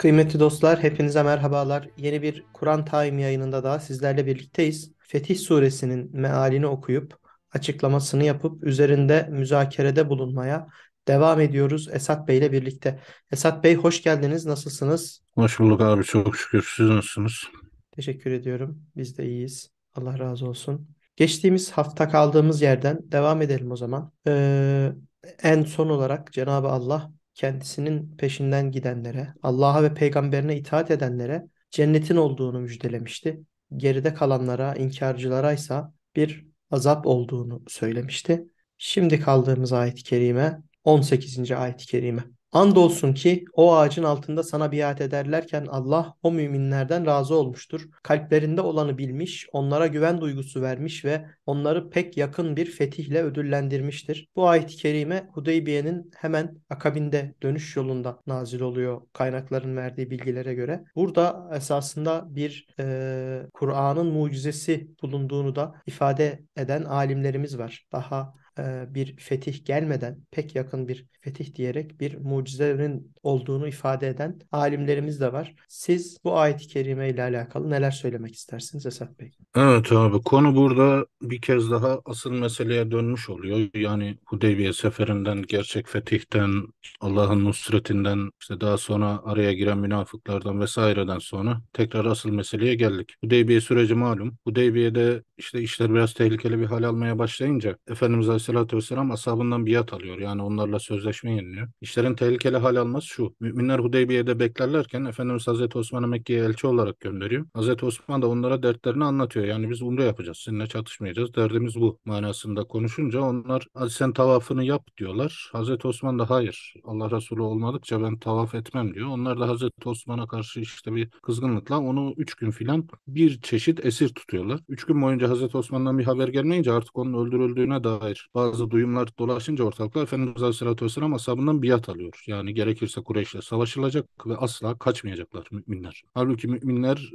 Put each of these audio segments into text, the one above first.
Kıymetli dostlar, hepinize merhabalar. Yeni bir Kur'an Time yayınında daha sizlerle birlikteyiz. Fetih Suresinin mealini okuyup, açıklamasını yapıp, üzerinde müzakerede bulunmaya devam ediyoruz Esat Bey ile birlikte. Esat Bey hoş geldiniz. Nasılsınız? Hoş bulduk abi çok şükür. Siz nasılsınız? Teşekkür ediyorum. Biz de iyiyiz. Allah razı olsun. Geçtiğimiz hafta kaldığımız yerden devam edelim o zaman. Ee, en son olarak Cenab-ı Allah kendisinin peşinden gidenlere, Allah'a ve peygamberine itaat edenlere cennetin olduğunu müjdelemişti. Geride kalanlara, inkarcılara ise bir azap olduğunu söylemişti. Şimdi kaldığımız ayet-i kerime 18. ayet-i kerime. Andolsun ki o ağacın altında sana biat ederlerken Allah o müminlerden razı olmuştur. Kalplerinde olanı bilmiş, onlara güven duygusu vermiş ve onları pek yakın bir fetihle ödüllendirmiştir. Bu ayet-i kerime Hudeybiye'nin hemen akabinde dönüş yolunda nazil oluyor kaynakların verdiği bilgilere göre. Burada esasında bir e, Kur'an'ın mucizesi bulunduğunu da ifade eden alimlerimiz var. Daha bir fetih gelmeden pek yakın bir fetih diyerek bir mucizenin olduğunu ifade eden alimlerimiz de var. Siz bu ayet-i kerime ile alakalı neler söylemek istersiniz Esat Bey? Evet abi konu burada bir kez daha asıl meseleye dönmüş oluyor. Yani Hudeybiye seferinden, gerçek fetihten, Allah'ın nusretinden, işte daha sonra araya giren münafıklardan vesaireden sonra tekrar asıl meseleye geldik. Hudeybiye süreci malum. Hudeybiye'de işte işler biraz tehlikeli bir hal almaya başlayınca Efendimiz Aleyhisselatü Vesselam ashabından biat alıyor. Yani onlarla sözleşme yeniliyor. İşlerin tehlikeli hal alması şu. Müminler Hudeybiye'de beklerlerken Efendimiz Hazreti Osman'ı Mekke'ye elçi olarak gönderiyor. Hazreti Osman da onlara dertlerini anlatıyor. Yani biz umre yapacağız. Seninle çatışmayacağız. Derdimiz bu manasında konuşunca onlar hadi sen tavafını yap diyorlar. Hazreti Osman da hayır. Allah Resulü olmadıkça ben tavaf etmem diyor. Onlar da Hazreti Osman'a karşı işte bir kızgınlıkla onu üç gün filan bir çeşit esir tutuyorlar. Üç gün boyunca Hazreti Osman'dan bir haber gelmeyince artık onun öldürüldüğüne dair bazı duyumlar dolaşınca ortalıkta Efendimiz Aleyhisselatü Vesselam ashabından biat alıyor. Yani gerekirse Kureyş'le savaşılacak ve asla kaçmayacaklar müminler. Halbuki müminler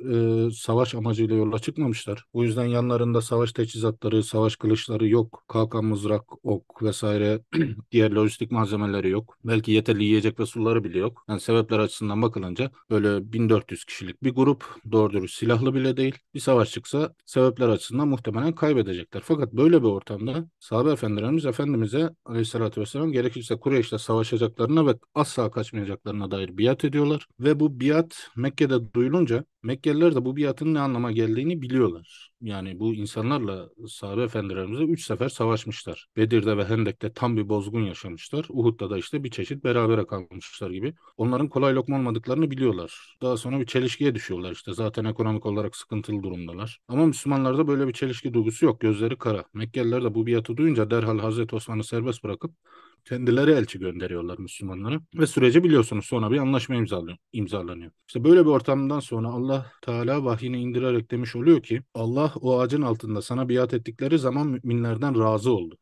e, savaş amacıyla yola çıkmamışlar. O yüzden yanlarında savaş teçhizatları, savaş kılıçları yok. Kalkan mızrak, ok vesaire diğer lojistik malzemeleri yok. Belki yeterli yiyecek ve suları bile yok. Yani sebepler açısından bakılınca böyle 1400 kişilik bir grup doğru dürüst silahlı bile değil. Bir savaş çıksa sebepler açısından muhtemelen kaybedecekler. Fakat böyle bir ortamda sahabe efendilerimiz Efendimiz'e aleyhissalatü vesselam gerekirse Kureyş'le savaşacaklarına ve asla kaçmayacaklarına dair biat ediyorlar. Ve bu biat Mekke'de duyulunca Mekkeliler de bu biatın ne anlama geldiğini biliyorlar. Yani bu insanlarla sahabe efendilerimize üç sefer savaşmışlar. Bedir'de ve Hendek'te tam bir bozgun yaşamışlar. Uhud'da da işte bir çeşit berabere kalmışlar gibi. Onların kolay lokma olmadıklarını biliyorlar. Daha sonra bir çelişkiye düşüyorlar işte. Zaten ekonomik olarak sıkıntılı durumdalar. Ama Müslümanlarda böyle bir çelişki duygusu yok. Gözleri kara. Mekkeliler de bu biatı duyunca derhal Hazreti Osman'ı serbest bırakıp kendileri elçi gönderiyorlar Müslümanlara ve süreci biliyorsunuz sonra bir anlaşma imzalanıyor. imzalanıyor. İşte böyle bir ortamdan sonra Allah Teala vahyini indirerek demiş oluyor ki Allah o ağacın altında sana biat ettikleri zaman müminlerden razı oldu.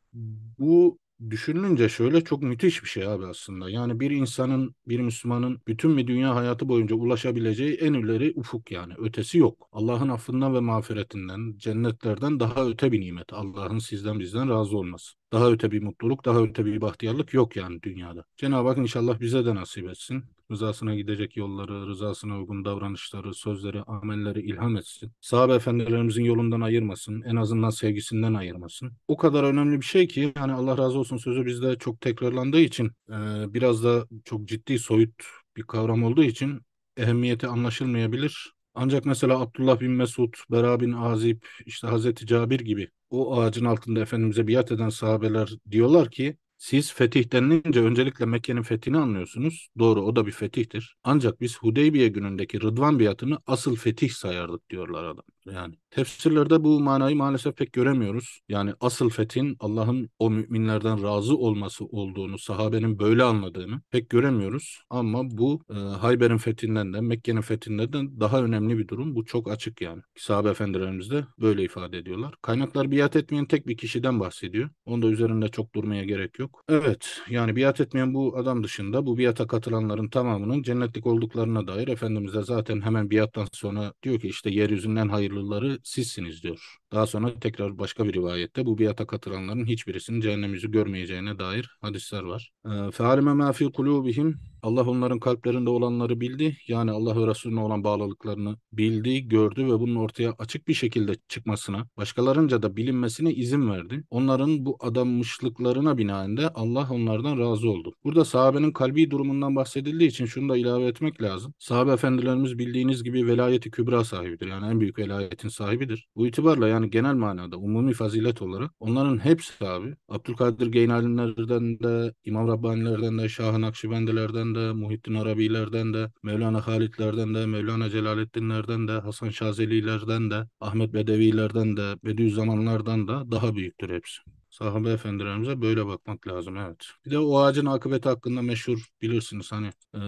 Bu düşünülünce şöyle çok müthiş bir şey abi aslında. Yani bir insanın, bir Müslümanın bütün bir dünya hayatı boyunca ulaşabileceği en ileri ufuk yani. Ötesi yok. Allah'ın affından ve mağfiretinden, cennetlerden daha öte bir nimet. Allah'ın sizden bizden razı olması. Daha öte bir mutluluk, daha öte bir bahtiyarlık yok yani dünyada. Cenab-ı Hak inşallah bize de nasip etsin. Rızasına gidecek yolları, rızasına uygun davranışları, sözleri, amelleri ilham etsin. Sahabe efendilerimizin yolundan ayırmasın. En azından sevgisinden ayırmasın. O kadar önemli bir şey ki hani Allah razı olsun sözü bizde çok tekrarlandığı için e, biraz da çok ciddi soyut bir kavram olduğu için ehemmiyeti anlaşılmayabilir. Ancak mesela Abdullah bin Mesud, Bera bin Azib, işte Hazreti Cabir gibi o ağacın altında Efendimiz'e biat eden sahabeler diyorlar ki siz fetih denilince öncelikle Mekke'nin fethini anlıyorsunuz. Doğru o da bir fetihtir. Ancak biz Hudeybiye günündeki Rıdvan biatını asıl fetih sayardık diyorlar adam. Yani tefsirlerde bu manayı maalesef pek göremiyoruz. Yani asıl fethin Allah'ın o müminlerden razı olması olduğunu, sahabenin böyle anladığını pek göremiyoruz. Ama bu e, Hayber'in fethinden de Mekke'nin fethinden de daha önemli bir durum. Bu çok açık yani. Sahabe efendilerimiz de böyle ifade ediyorlar. Kaynaklar biat etmeyen tek bir kişiden bahsediyor. Onda üzerinde çok durmaya gerek yok. Evet yani biat etmeyen bu adam dışında bu biata katılanların tamamının cennetlik olduklarına dair Efendimiz de zaten hemen biattan sonra diyor ki işte yeryüzünden hayırlıları sizsiniz diyor. Daha sonra tekrar başka bir rivayette bu biata katılanların hiçbirisinin cehennem yüzü görmeyeceğine dair hadisler var. فَعَلِمَ مَا فِي قُلُوبِهِمْ Allah onların kalplerinde olanları bildi. Yani Allah ve Resulüne olan bağlılıklarını bildi, gördü ve bunun ortaya açık bir şekilde çıkmasına, başkalarınca da bilinmesine izin verdi. Onların bu adanmışlıklarına binaen de Allah onlardan razı oldu. Burada sahabenin kalbi durumundan bahsedildiği için şunu da ilave etmek lazım. Sahabe efendilerimiz bildiğiniz gibi velayeti kübra sahibidir. Yani en büyük velayetin sahibidir. Bu itibarla yani genel manada umumi fazilet olarak onların hepsi abi Abdülkadir Geynanilerden de, İmam Rabbanilerden de, Şah-ı Nakşibendilerden de, Muhittin Arabilerden de, Mevlana Halitlerden de, Mevlana Celaleddinlerden de, Hasan Şazelilerden de, Ahmet Bedevilerden de, Bediüzzamanlardan da daha büyüktür hepsi. Sahabe efendilerimize böyle bakmak lazım evet. Bir de o ağacın akıbeti hakkında meşhur bilirsiniz hani e,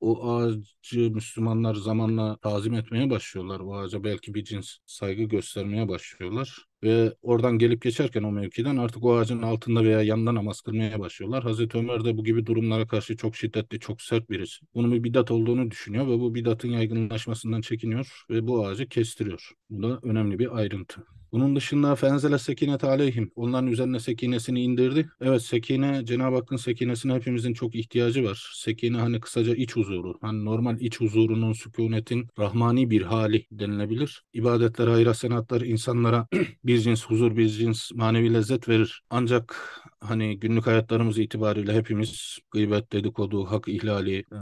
o ağacı Müslümanlar zamanla tazim etmeye başlıyorlar. O ağaca belki bir cins saygı göstermeye başlıyorlar ve oradan gelip geçerken o mevkiden artık o ağacın altında veya yanında namaz kılmaya başlıyorlar. Hazreti Ömer de bu gibi durumlara karşı çok şiddetli, çok sert birisi. Bunun bir bidat olduğunu düşünüyor ve bu bidatın yaygınlaşmasından çekiniyor ve bu ağacı kestiriyor. Bu da önemli bir ayrıntı. Bunun dışında fenzele sekinet aleyhim. Onların üzerine sekinesini indirdi. Evet sekine Cenab-ı Hakk'ın sekinesine hepimizin çok ihtiyacı var. Sekine hani kısaca iç huzuru. Hani normal iç huzurunun, sükunetin rahmani bir hali denilebilir. İbadetler, hayra, senatlar insanlara bir cins huzur, bir cins manevi lezzet verir. Ancak hani günlük hayatlarımız itibariyle hepimiz gıybet, dedikodu, hak ihlali, e,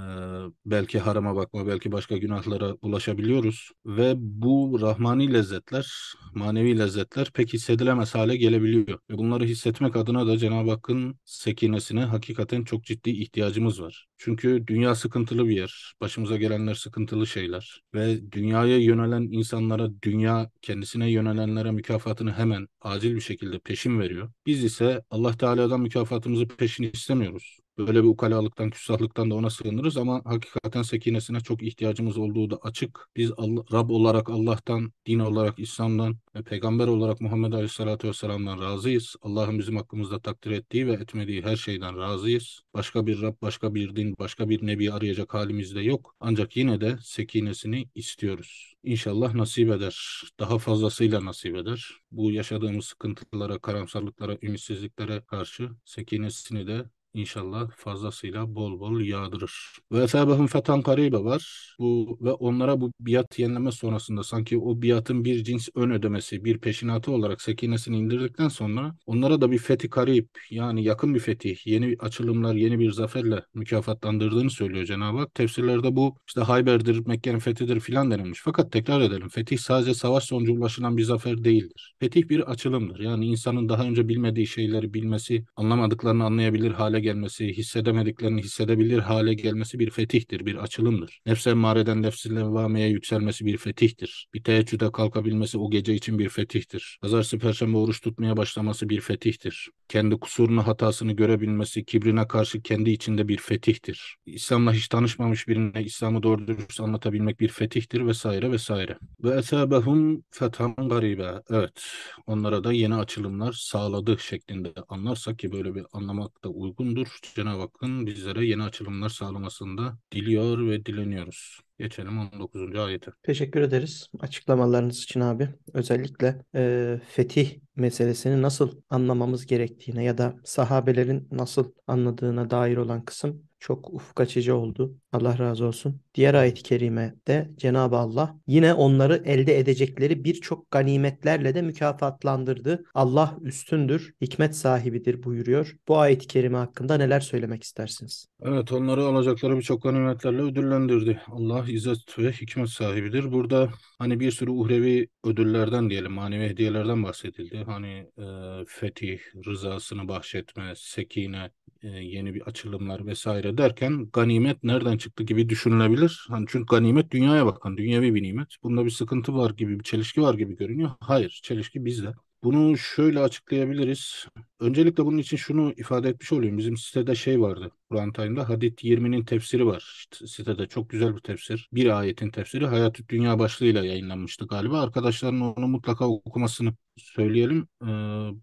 belki harama bakma, belki başka günahlara bulaşabiliyoruz. Ve bu rahmani lezzetler, manevi lezzetler pek hissedilemez hale gelebiliyor. Ve bunları hissetmek adına da Cenab-ı Hakk'ın sekinesine hakikaten çok ciddi ihtiyacımız var. Çünkü dünya sıkıntılı bir yer. Başımıza gelenler sıkıntılı şeyler. Ve dünyaya yönelen insanlara, dünya kendisine yönelenlere mükafatını hemen acil bir şekilde peşin veriyor. Biz ise Allah Teala'dan mükafatımızı peşin istemiyoruz. Böyle bir ukalalıktan, küstahlıktan da ona sığınırız ama hakikaten sekinesine çok ihtiyacımız olduğu da açık. Biz Allah, Rab olarak Allah'tan, din olarak İslam'dan ve peygamber olarak Muhammed Aleyhisselatü Vesselam'dan razıyız. Allah'ın bizim hakkımızda takdir ettiği ve etmediği her şeyden razıyız. Başka bir Rab, başka bir din, başka bir nebi arayacak halimiz de yok. Ancak yine de sekinesini istiyoruz. İnşallah nasip eder. Daha fazlasıyla nasip eder. Bu yaşadığımız sıkıntılara, karamsarlıklara, ümitsizliklere karşı sekinesini de İnşallah fazlasıyla bol bol yağdırır. Ve esabehum fetan karibe var. Bu ve onlara bu biat yenileme sonrasında sanki o biatın bir cins ön ödemesi, bir peşinatı olarak sekinesini indirdikten sonra onlara da bir fethi karib yani yakın bir fetih, yeni açılımlar, yeni bir zaferle mükafatlandırdığını söylüyor Cenab-ı Hak. Tefsirlerde bu işte Hayber'dir, Mekke'nin fethidir filan denilmiş. Fakat tekrar edelim fetih sadece savaş sonucu ulaşılan bir zafer değildir. Fetih bir açılımdır. Yani insanın daha önce bilmediği şeyleri bilmesi, anlamadıklarını anlayabilir hale gelmesi, hissedemediklerini hissedebilir hale gelmesi bir fetihtir, bir açılımdır. Nefse mareden nefsi levvameye yükselmesi bir fetihtir. Bir teheccüde kalkabilmesi o gece için bir fetihtir. Pazartesi, perşembe oruç tutmaya başlaması bir fetihtir. Kendi kusurunu, hatasını görebilmesi, kibrine karşı kendi içinde bir fetihtir. İslam'la hiç tanışmamış birine İslam'ı doğru dürüst anlatabilmek bir fetihtir vesaire vesaire. Ve esabehum fethan garibe. Evet, onlara da yeni açılımlar sağladı şeklinde anlarsak ki böyle bir anlamak da uygun uygundur. Cenab-ı Hakk'ın bizlere yeni açılımlar sağlamasında diliyor ve dileniyoruz. Geçelim 19. ayete. Teşekkür ederiz açıklamalarınız için abi. Özellikle e, fetih meselesini nasıl anlamamız gerektiğine ya da sahabelerin nasıl anladığına dair olan kısım çok ufuk açıcı oldu. Allah razı olsun. Diğer ayet-i kerimede Cenab-ı Allah yine onları elde edecekleri birçok ganimetlerle de mükafatlandırdı. Allah üstündür, hikmet sahibidir buyuruyor. Bu ayet-i kerime hakkında neler söylemek istersiniz? Evet onları alacakları birçok ganimetlerle ödüllendirdi. Allah izzet ve hikmet sahibidir. Burada hani bir sürü uhrevi ödüllerden diyelim, manevi hediyelerden bahsedildi. Hani e, fetih, rızasını bahşetme, sekine, e, yeni bir açılımlar vesaire derken ganimet nereden çıktı gibi düşünülebilir. Hani çünkü ganimet dünyaya bakan, dünyevi bir nimet. Bunda bir sıkıntı var gibi, bir çelişki var gibi görünüyor. Hayır, çelişki bizde. Bunu şöyle açıklayabiliriz. Öncelikle bunun için şunu ifade etmiş olayım. Bizim sitede şey vardı. Kur'an Time'da Hadid 20'nin tefsiri var. İşte sitede çok güzel bir tefsir. Bir ayetin tefsiri Hayat Dünya başlığıyla yayınlanmıştı galiba. Arkadaşların onu mutlaka okumasını söyleyelim. Ee,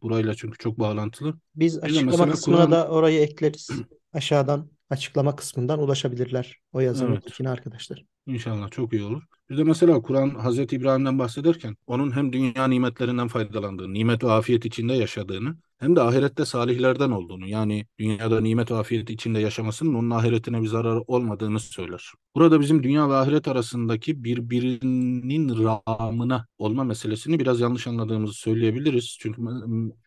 burayla çünkü çok bağlantılı. Biz açıklama kısmına Kur'an... da orayı ekleriz aşağıdan açıklama kısmından ulaşabilirler o yazının Evet. linkine arkadaşlar. İnşallah çok iyi olur. Bir de mesela Kur'an Hazreti İbrahim'den bahsederken onun hem dünya nimetlerinden faydalandığını, nimet ve afiyet içinde yaşadığını hem de ahirette salihlerden olduğunu yani dünyada nimet ve afiyet içinde yaşamasının onun ahiretine bir zararı olmadığını söyler. Burada bizim dünya ve ahiret arasındaki birbirinin rağmına olma meselesini biraz yanlış anladığımızı söyleyebiliriz. Çünkü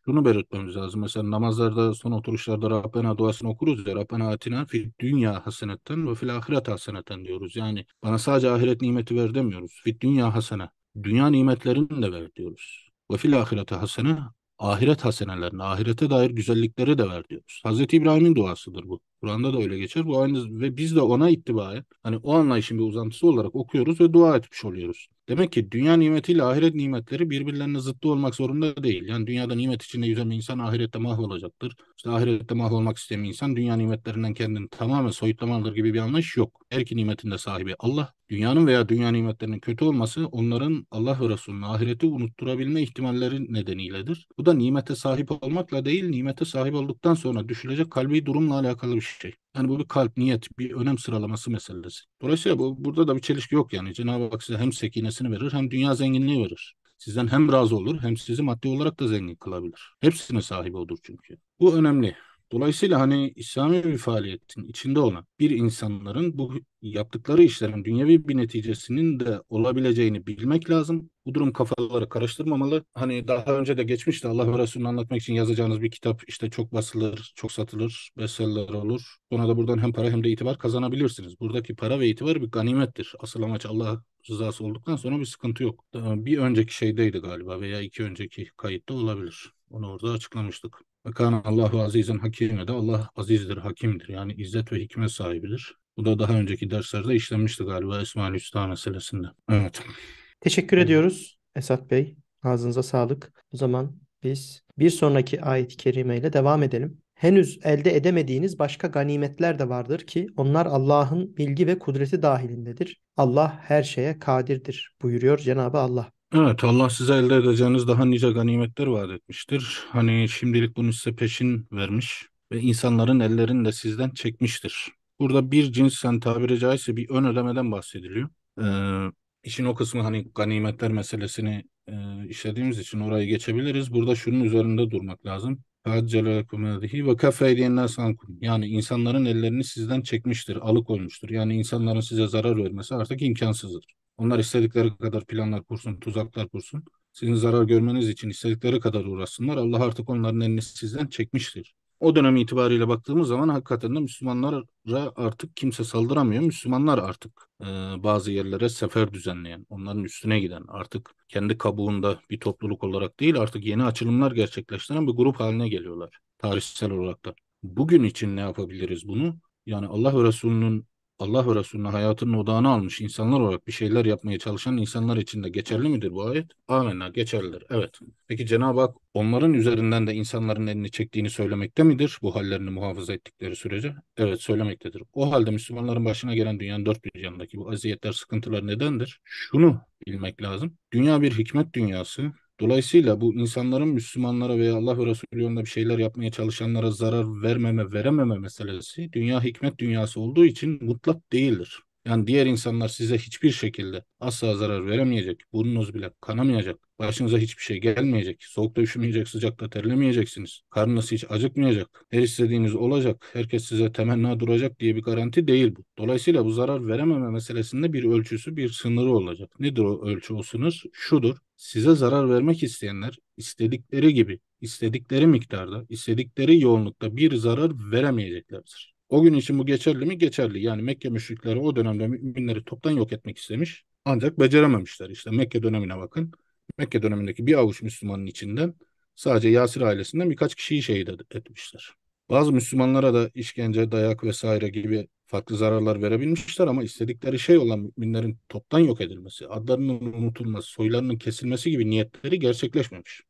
şunu belirtmemiz lazım. Mesela namazlarda son oturuşlarda Rabbena duasını okuruz ya Rabbena atina fid dünya hasenetten ve fil ahiret hasenetten diyoruz. Yani bana sadece ahiret nimeti ver demiyoruz. Fid dünya hasene. Dünya nimetlerini de ver diyoruz. Ve fil ahirete hasene ahiret hasenelerini, ahirete dair güzellikleri de ver diyoruz. Hazreti İbrahim'in duasıdır bu. Kur'an'da da öyle geçer. Bu aynı ve biz de ona itibaren hani o anlayışın bir uzantısı olarak okuyoruz ve dua etmiş oluyoruz. Demek ki dünya nimetiyle ahiret nimetleri birbirlerine zıttı olmak zorunda değil. Yani dünyada nimet içinde yüzen bir insan ahirette mahvolacaktır. İşte ahirette mahvolmak isteyen insan dünya nimetlerinden kendini tamamen soyutlamalıdır gibi bir anlayış yok. Her iki nimetin de sahibi Allah. Dünyanın veya dünya nimetlerinin kötü olması onların Allah ve Resulü'nün ahireti unutturabilme ihtimalleri nedeniyledir. Bu da nimete sahip olmakla değil, nimete sahip olduktan sonra düşülecek kalbi durumla alakalı bir şey. Yani bu bir kalp, niyet, bir önem sıralaması meselesi. Dolayısıyla bu, burada da bir çelişki yok yani. Cenab-ı Hak size hem sekinesini verir hem dünya zenginliği verir. Sizden hem razı olur hem sizi maddi olarak da zengin kılabilir. Hepsine sahibi olur çünkü. Bu önemli. Dolayısıyla hani İslami bir faaliyetin içinde olan bir insanların bu yaptıkları işlerin dünyevi bir neticesinin de olabileceğini bilmek lazım. Bu durum kafaları karıştırmamalı. Hani daha önce de geçmişti Allah ve Resulü'nü anlatmak için yazacağınız bir kitap işte çok basılır, çok satılır, bestseller olur. Sonra da buradan hem para hem de itibar kazanabilirsiniz. Buradaki para ve itibar bir ganimettir. Asıl amaç Allah rızası olduktan sonra bir sıkıntı yok. Bir önceki şeydeydi galiba veya iki önceki kayıtta olabilir. Onu orada açıklamıştık. Ve kana Allahu azizen hakime de Allah azizdir, hakimdir. Yani izzet ve hikmet sahibidir. Bu da daha önceki derslerde işlenmişti galiba Esma-ül Hüsna meselesinde. Evet. Teşekkür ediyoruz Esat Bey. Ağzınıza sağlık. O zaman biz bir sonraki ayet-i kerime ile devam edelim. Henüz elde edemediğiniz başka ganimetler de vardır ki onlar Allah'ın bilgi ve kudreti dahilindedir. Allah her şeye kadirdir buyuruyor Cenabı Allah. Evet Allah size elde edeceğiniz daha nice ganimetler vaat etmiştir. Hani şimdilik bunu size peşin vermiş ve insanların ellerini de sizden çekmiştir. Burada bir cinsen tabiri caizse bir ön ödemeden bahsediliyor. Ee, işin o kısmı hani ganimetler meselesini e, işlediğimiz için orayı geçebiliriz. Burada şunun üzerinde durmak lazım. ve kafeydiyenler sankum. Yani insanların ellerini sizden çekmiştir, alıkoymuştur. Yani insanların size zarar vermesi artık imkansızdır. Onlar istedikleri kadar planlar kursun, tuzaklar kursun. Sizin zarar görmeniz için istedikleri kadar uğraşsınlar. Allah artık onların elini sizden çekmiştir. O dönem itibariyle baktığımız zaman hakikaten de Müslümanlara artık kimse saldıramıyor. Müslümanlar artık e, bazı yerlere sefer düzenleyen, onların üstüne giden, artık kendi kabuğunda bir topluluk olarak değil artık yeni açılımlar gerçekleştiren bir grup haline geliyorlar tarihsel olarak da. Bugün için ne yapabiliriz bunu? Yani Allah ve Resulünün Allah ve Resulüne hayatının odağını almış insanlar olarak bir şeyler yapmaya çalışan insanlar için de geçerli midir bu ayet? Amenna geçerlidir. Evet. Peki Cenab-ı Hak onların üzerinden de insanların elini çektiğini söylemekte midir bu hallerini muhafaza ettikleri sürece? Evet söylemektedir. O halde Müslümanların başına gelen dünyanın dört bir yanındaki bu aziyetler, sıkıntılar nedendir? Şunu bilmek lazım. Dünya bir hikmet dünyası. Dolayısıyla bu insanların Müslümanlara veya Allah ve Resulü yolunda bir şeyler yapmaya çalışanlara zarar vermeme, verememe meselesi dünya hikmet dünyası olduğu için mutlak değildir. Yani diğer insanlar size hiçbir şekilde asla zarar veremeyecek, burnunuz bile kanamayacak, başınıza hiçbir şey gelmeyecek, soğukta üşümeyecek, sıcakta terlemeyeceksiniz, karnınız hiç acıkmayacak, her istediğiniz olacak, herkes size temenna duracak diye bir garanti değil bu. Dolayısıyla bu zarar verememe meselesinde bir ölçüsü, bir sınırı olacak. Nedir o ölçü, o? Şudur, size zarar vermek isteyenler istedikleri gibi, istedikleri miktarda, istedikleri yoğunlukta bir zarar veremeyeceklerdir. O gün için bu geçerli mi? Geçerli. Yani Mekke müşrikleri o dönemde müminleri toptan yok etmek istemiş. Ancak becerememişler. İşte Mekke dönemine bakın. Mekke dönemindeki bir avuç Müslümanın içinden sadece Yasir ailesinden birkaç kişiyi şehit etmişler. Bazı Müslümanlara da işkence, dayak vesaire gibi farklı zararlar verebilmişler ama istedikleri şey olan müminlerin toptan yok edilmesi, adlarının unutulması, soylarının kesilmesi gibi niyetleri gerçekleşmemiş.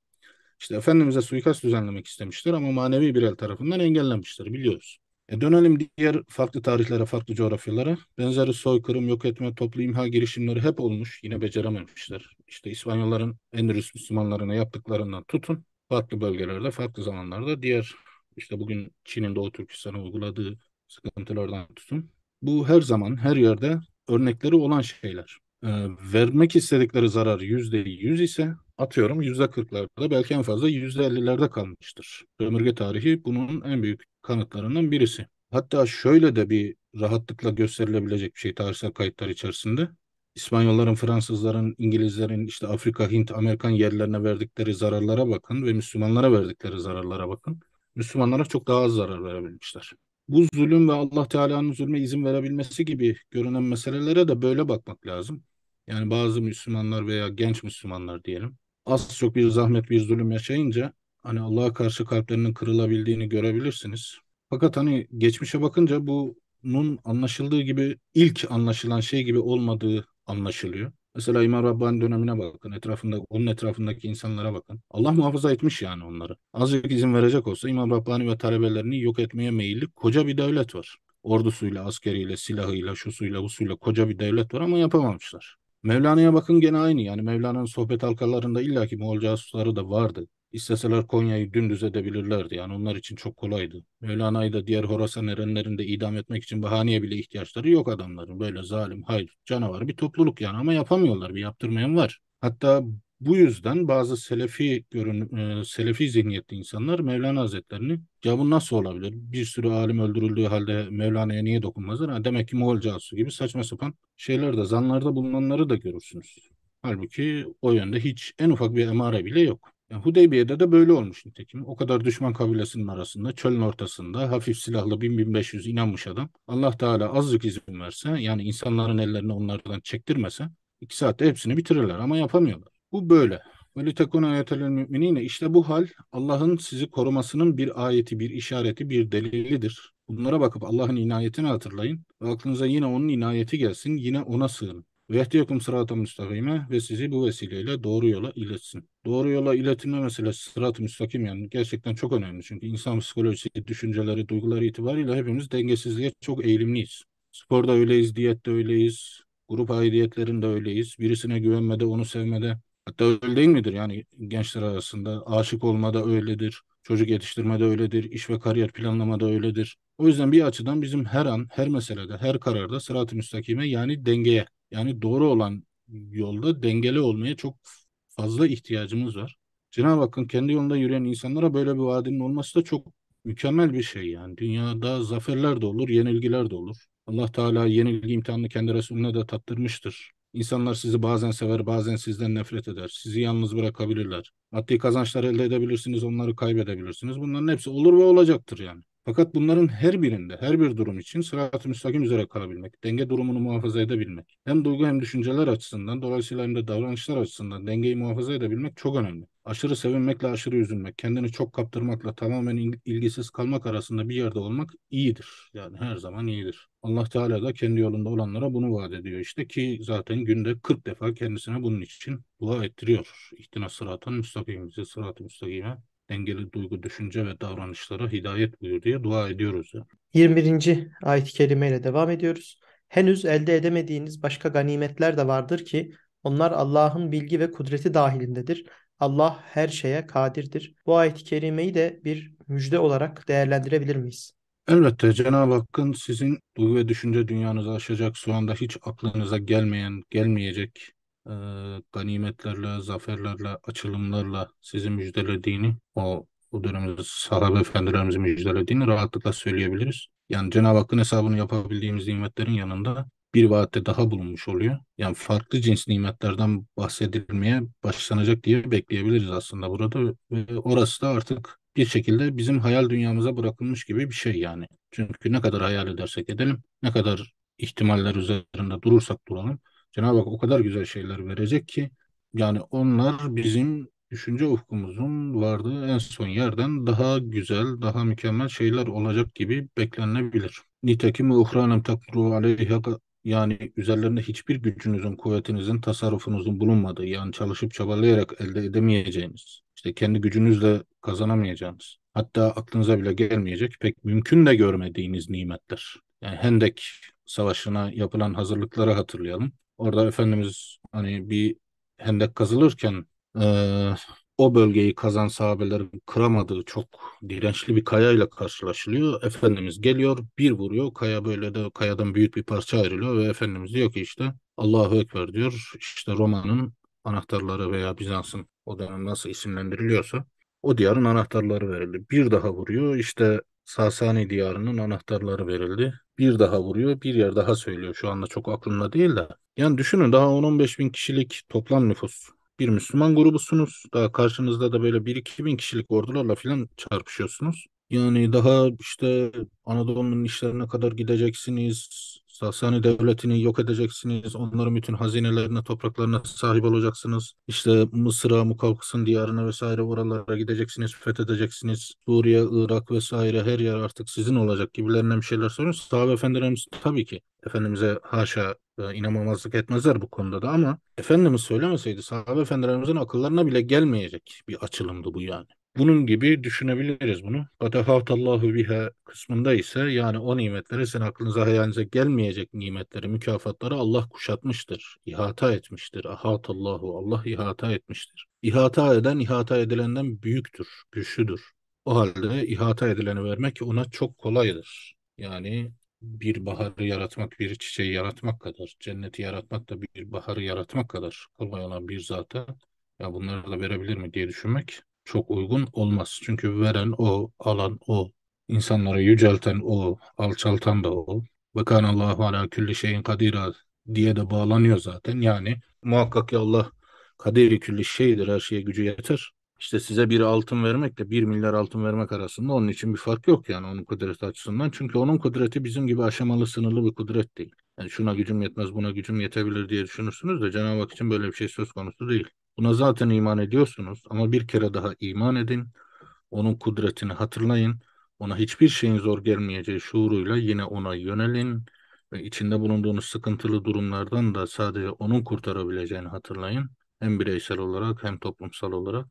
İşte Efendimiz'e suikast düzenlemek istemişler ama manevi bir el tarafından engellenmişler biliyoruz. E dönelim diğer farklı tarihlere, farklı coğrafyalara. Benzeri soykırım, yok etme, toplu imha girişimleri hep olmuş. Yine becerememişler. İşte İspanyolların Endülüs Müslümanlarına yaptıklarından tutun. Farklı bölgelerde, farklı zamanlarda diğer işte bugün Çin'in Doğu Türkistan'a uyguladığı sıkıntılardan tutun. Bu her zaman her yerde örnekleri olan şeyler. Ee, vermek istedikleri zarar yüzde yüz ise atıyorum yüzde kırklarda belki en fazla yüzde ellilerde kalmıştır. Sömürge tarihi bunun en büyük kanıtlarından birisi. Hatta şöyle de bir rahatlıkla gösterilebilecek bir şey tarihsel kayıtlar içerisinde. İspanyolların, Fransızların, İngilizlerin, işte Afrika, Hint, Amerikan yerlerine verdikleri zararlara bakın ve Müslümanlara verdikleri zararlara bakın. Müslümanlara çok daha az zarar verebilmişler. Bu zulüm ve Allah Teala'nın zulme izin verebilmesi gibi görünen meselelere de böyle bakmak lazım. Yani bazı Müslümanlar veya genç Müslümanlar diyelim az çok bir zahmet bir zulüm yaşayınca hani Allah'a karşı kalplerinin kırılabildiğini görebilirsiniz. Fakat hani geçmişe bakınca bunun anlaşıldığı gibi ilk anlaşılan şey gibi olmadığı anlaşılıyor. Mesela İmam Rabbani dönemine bakın, etrafında onun etrafındaki insanlara bakın. Allah muhafaza etmiş yani onları. Azıcık izin verecek olsa İmam Rabbani ve talebelerini yok etmeye meyilli koca bir devlet var. Ordusuyla, askeriyle, silahıyla, şusuyla, busuyla koca bir devlet var ama yapamamışlar. Mevlana'ya bakın gene aynı yani Mevlana'nın sohbet halkalarında illaki Moğol casusları da vardı. İsteseler Konya'yı dümdüz edebilirlerdi. Yani onlar için çok kolaydı. Mevlana'yı da diğer Horasan erenlerinde idam etmek için bahaneye bile ihtiyaçları yok adamların. Böyle zalim, hayır, canavar bir topluluk yani ama yapamıyorlar. Bir yaptırmayan var. Hatta bu yüzden bazı Selefi görün, e, Selefi zihniyetli insanlar Mevlana Hazretlerini ya bu nasıl olabilir? Bir sürü alim öldürüldüğü halde Mevlana'ya niye dokunmazlar? Ha, demek ki Moğol casusu gibi saçma sapan şeyler de zanlarda bulunanları da görürsünüz. Halbuki o yönde hiç en ufak bir emare bile yok. Yani Hudeybiye'de de böyle olmuş nitekim. O kadar düşman kabilesinin arasında, çölün ortasında hafif silahlı 1000-1500 inanmış adam. Allah Teala azıcık izin verse, yani insanların ellerini onlardan çektirmese, iki saatte hepsini bitirirler ama yapamıyorlar. Bu böyle. Ve litekune ayetel müminine işte bu hal Allah'ın sizi korumasının bir ayeti, bir işareti, bir delilidir. Bunlara bakıp Allah'ın inayetini hatırlayın ve aklınıza yine onun inayeti gelsin, yine ona sığın. Ve yehdiyekum sırat-ı müstakime ve sizi bu vesileyle doğru yola iletsin. Doğru yola iletilme meselesi sırat-ı müstakim yani gerçekten çok önemli. Çünkü insan psikolojisi, düşünceleri, duyguları itibariyle hepimiz dengesizliğe çok eğilimliyiz. Sporda öyleyiz, diyette öyleyiz, grup aidiyetlerinde öyleyiz. Birisine güvenmede, onu sevmede. Hatta öyle değil midir? Yani gençler arasında aşık olmada öyledir. Çocuk yetiştirmede öyledir. iş ve kariyer planlamada öyledir. O yüzden bir açıdan bizim her an, her meselede, her kararda sırat-ı müstakime yani dengeye yani doğru olan yolda dengeli olmaya çok fazla ihtiyacımız var. Cenab-ı Hakk'ın kendi yolunda yürüyen insanlara böyle bir vaadinin olması da çok mükemmel bir şey yani. Dünyada zaferler de olur, yenilgiler de olur. Allah Teala yenilgi imtihanını kendi Resulüne de tattırmıştır. İnsanlar sizi bazen sever, bazen sizden nefret eder. Sizi yalnız bırakabilirler. Maddi kazançlar elde edebilirsiniz, onları kaybedebilirsiniz. Bunların hepsi olur ve olacaktır yani. Fakat bunların her birinde, her bir durum için sırat-ı müstakim üzere kalabilmek, denge durumunu muhafaza edebilmek, hem duygu hem düşünceler açısından, dolayısıyla hem de davranışlar açısından dengeyi muhafaza edebilmek çok önemli. Aşırı sevinmekle aşırı üzülmek, kendini çok kaptırmakla tamamen ilgisiz kalmak arasında bir yerde olmak iyidir. Yani her zaman iyidir. Allah Teala da kendi yolunda olanlara bunu vaat ediyor işte ki zaten günde 40 defa kendisine bunun için dua ettiriyor. İhtina sıratan müstakim bize sırat-ı müstakime dengeli duygu, düşünce ve davranışlara hidayet buyur diye dua ediyoruz. Ya. 21. ayet-i kerimeyle devam ediyoruz. Henüz elde edemediğiniz başka ganimetler de vardır ki onlar Allah'ın bilgi ve kudreti dahilindedir. Allah her şeye kadirdir. Bu ayet-i kerimeyi de bir müjde olarak değerlendirebilir miyiz? Elbette Cenab-ı Hakk'ın sizin duygu ve düşünce dünyanızı aşacak, şu anda hiç aklınıza gelmeyen, gelmeyecek e, ganimetlerle, zaferlerle, açılımlarla sizi müjdelediğini, o, o dönemde sahabe efendilerimizi müjdelediğini rahatlıkla söyleyebiliriz. Yani Cenab-ı Hakk'ın hesabını yapabildiğimiz nimetlerin yanında bir vaatte daha bulunmuş oluyor. Yani farklı cins nimetlerden bahsedilmeye başlanacak diye bekleyebiliriz aslında burada. Ve orası da artık bir şekilde bizim hayal dünyamıza bırakılmış gibi bir şey yani. Çünkü ne kadar hayal edersek edelim, ne kadar ihtimaller üzerinde durursak duralım, Cenab-ı Hak o kadar güzel şeyler verecek ki yani onlar bizim düşünce ufkumuzun vardığı en son yerden daha güzel, daha mükemmel şeyler olacak gibi beklenebilir. Nitekim uhranem takdiru aleyha yani üzerlerinde hiçbir gücünüzün, kuvvetinizin, tasarrufunuzun bulunmadığı, yani çalışıp çabalayarak elde edemeyeceğiniz, işte kendi gücünüzle kazanamayacağınız, hatta aklınıza bile gelmeyecek, pek mümkün de görmediğiniz nimetler. Yani Hendek Savaşı'na yapılan hazırlıkları hatırlayalım. Orada Efendimiz hani bir hendek kazılırken e, o bölgeyi kazan sahabelerin kıramadığı çok dirençli bir kayayla karşılaşılıyor. Efendimiz geliyor, bir vuruyor. Kaya böyle de kayadan büyük bir parça ayrılıyor ve Efendimiz diyor ki işte Allahu Ekber diyor. İşte Roma'nın anahtarları veya Bizans'ın o dönem nasıl isimlendiriliyorsa o diyarın anahtarları verildi. Bir daha vuruyor. işte Sasani diyarının anahtarları verildi. Bir daha vuruyor, bir yer daha söylüyor. Şu anda çok aklımda değil de. Yani düşünün daha 10-15 bin kişilik toplam nüfus bir Müslüman grubusunuz. Daha karşınızda da böyle bir iki bin kişilik ordularla falan çarpışıyorsunuz. Yani daha işte Anadolu'nun işlerine kadar gideceksiniz. Sasani devletini yok edeceksiniz. Onların bütün hazinelerine, topraklarına sahip olacaksınız. İşte Mısır'a, Mukavkıs'ın diyarına vesaire oralara gideceksiniz, fethedeceksiniz. Suriye, Irak vesaire her yer artık sizin olacak gibilerinden bir şeyler söylüyor. Sahabe efendilerimiz tabii ki Efendimiz'e haşa e, inanmamazlık etmezler bu konuda da ama Efendimiz söylemeseydi sahabe efendilerimizin akıllarına bile gelmeyecek bir açılımdı bu yani. Bunun gibi düşünebiliriz bunu. Allahu biha kısmında ise yani o nimetleri sen aklınıza hayalinize gelmeyecek nimetleri, mükafatları Allah kuşatmıştır. ihata etmiştir. Ahatallahu Allah ihata etmiştir. İhata eden ihata edilenden büyüktür, güçlüdür. O halde ihata edileni vermek ona çok kolaydır. Yani bir baharı yaratmak, bir çiçeği yaratmak kadar, cenneti yaratmak da bir baharı yaratmak kadar kolay olan bir zata ya bunları da verebilir mi diye düşünmek çok uygun olmaz. Çünkü veren o, alan o, insanları yücelten o, alçaltan da o. Ve Allahu ala külli şeyin kadira diye de bağlanıyor zaten. Yani muhakkak ki Allah kaderi külli şeydir, her şeye gücü yeter. İşte size bir altın vermekle bir milyar altın vermek arasında onun için bir fark yok yani onun kudreti açısından. Çünkü onun kudreti bizim gibi aşamalı sınırlı bir kudret değil. Yani şuna gücüm yetmez buna gücüm yetebilir diye düşünürsünüz de Cenab-ı Hak için böyle bir şey söz konusu değil. Buna zaten iman ediyorsunuz ama bir kere daha iman edin. Onun kudretini hatırlayın. Ona hiçbir şeyin zor gelmeyeceği şuuruyla yine ona yönelin. Ve içinde bulunduğunuz sıkıntılı durumlardan da sadece onun kurtarabileceğini hatırlayın. Hem bireysel olarak hem toplumsal olarak.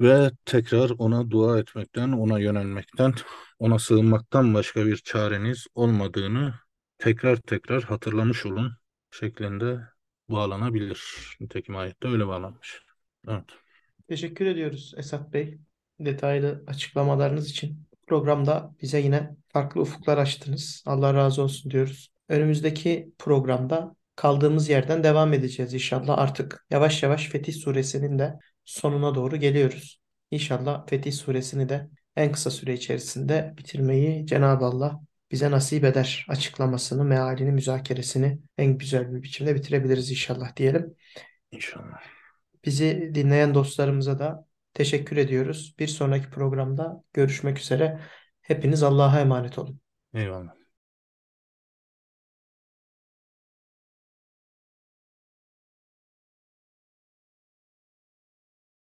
Ve tekrar ona dua etmekten, ona yönelmekten, ona sığınmaktan başka bir çareniz olmadığını tekrar tekrar hatırlamış olun şeklinde bağlanabilir. Nitekim ayette öyle bağlanmış. Evet. Teşekkür ediyoruz Esat Bey. Detaylı açıklamalarınız için. Programda bize yine farklı ufuklar açtınız. Allah razı olsun diyoruz. Önümüzdeki programda kaldığımız yerden devam edeceğiz inşallah. Artık yavaş yavaş Fetih Suresinin de sonuna doğru geliyoruz. İnşallah Fetih Suresini de en kısa süre içerisinde bitirmeyi Cenab-ı Allah bize nasip eder. Açıklamasını, mealini, müzakeresini en güzel bir biçimde bitirebiliriz inşallah diyelim. İnşallah. Bizi dinleyen dostlarımıza da teşekkür ediyoruz. Bir sonraki programda görüşmek üzere. Hepiniz Allah'a emanet olun. Eyvallah.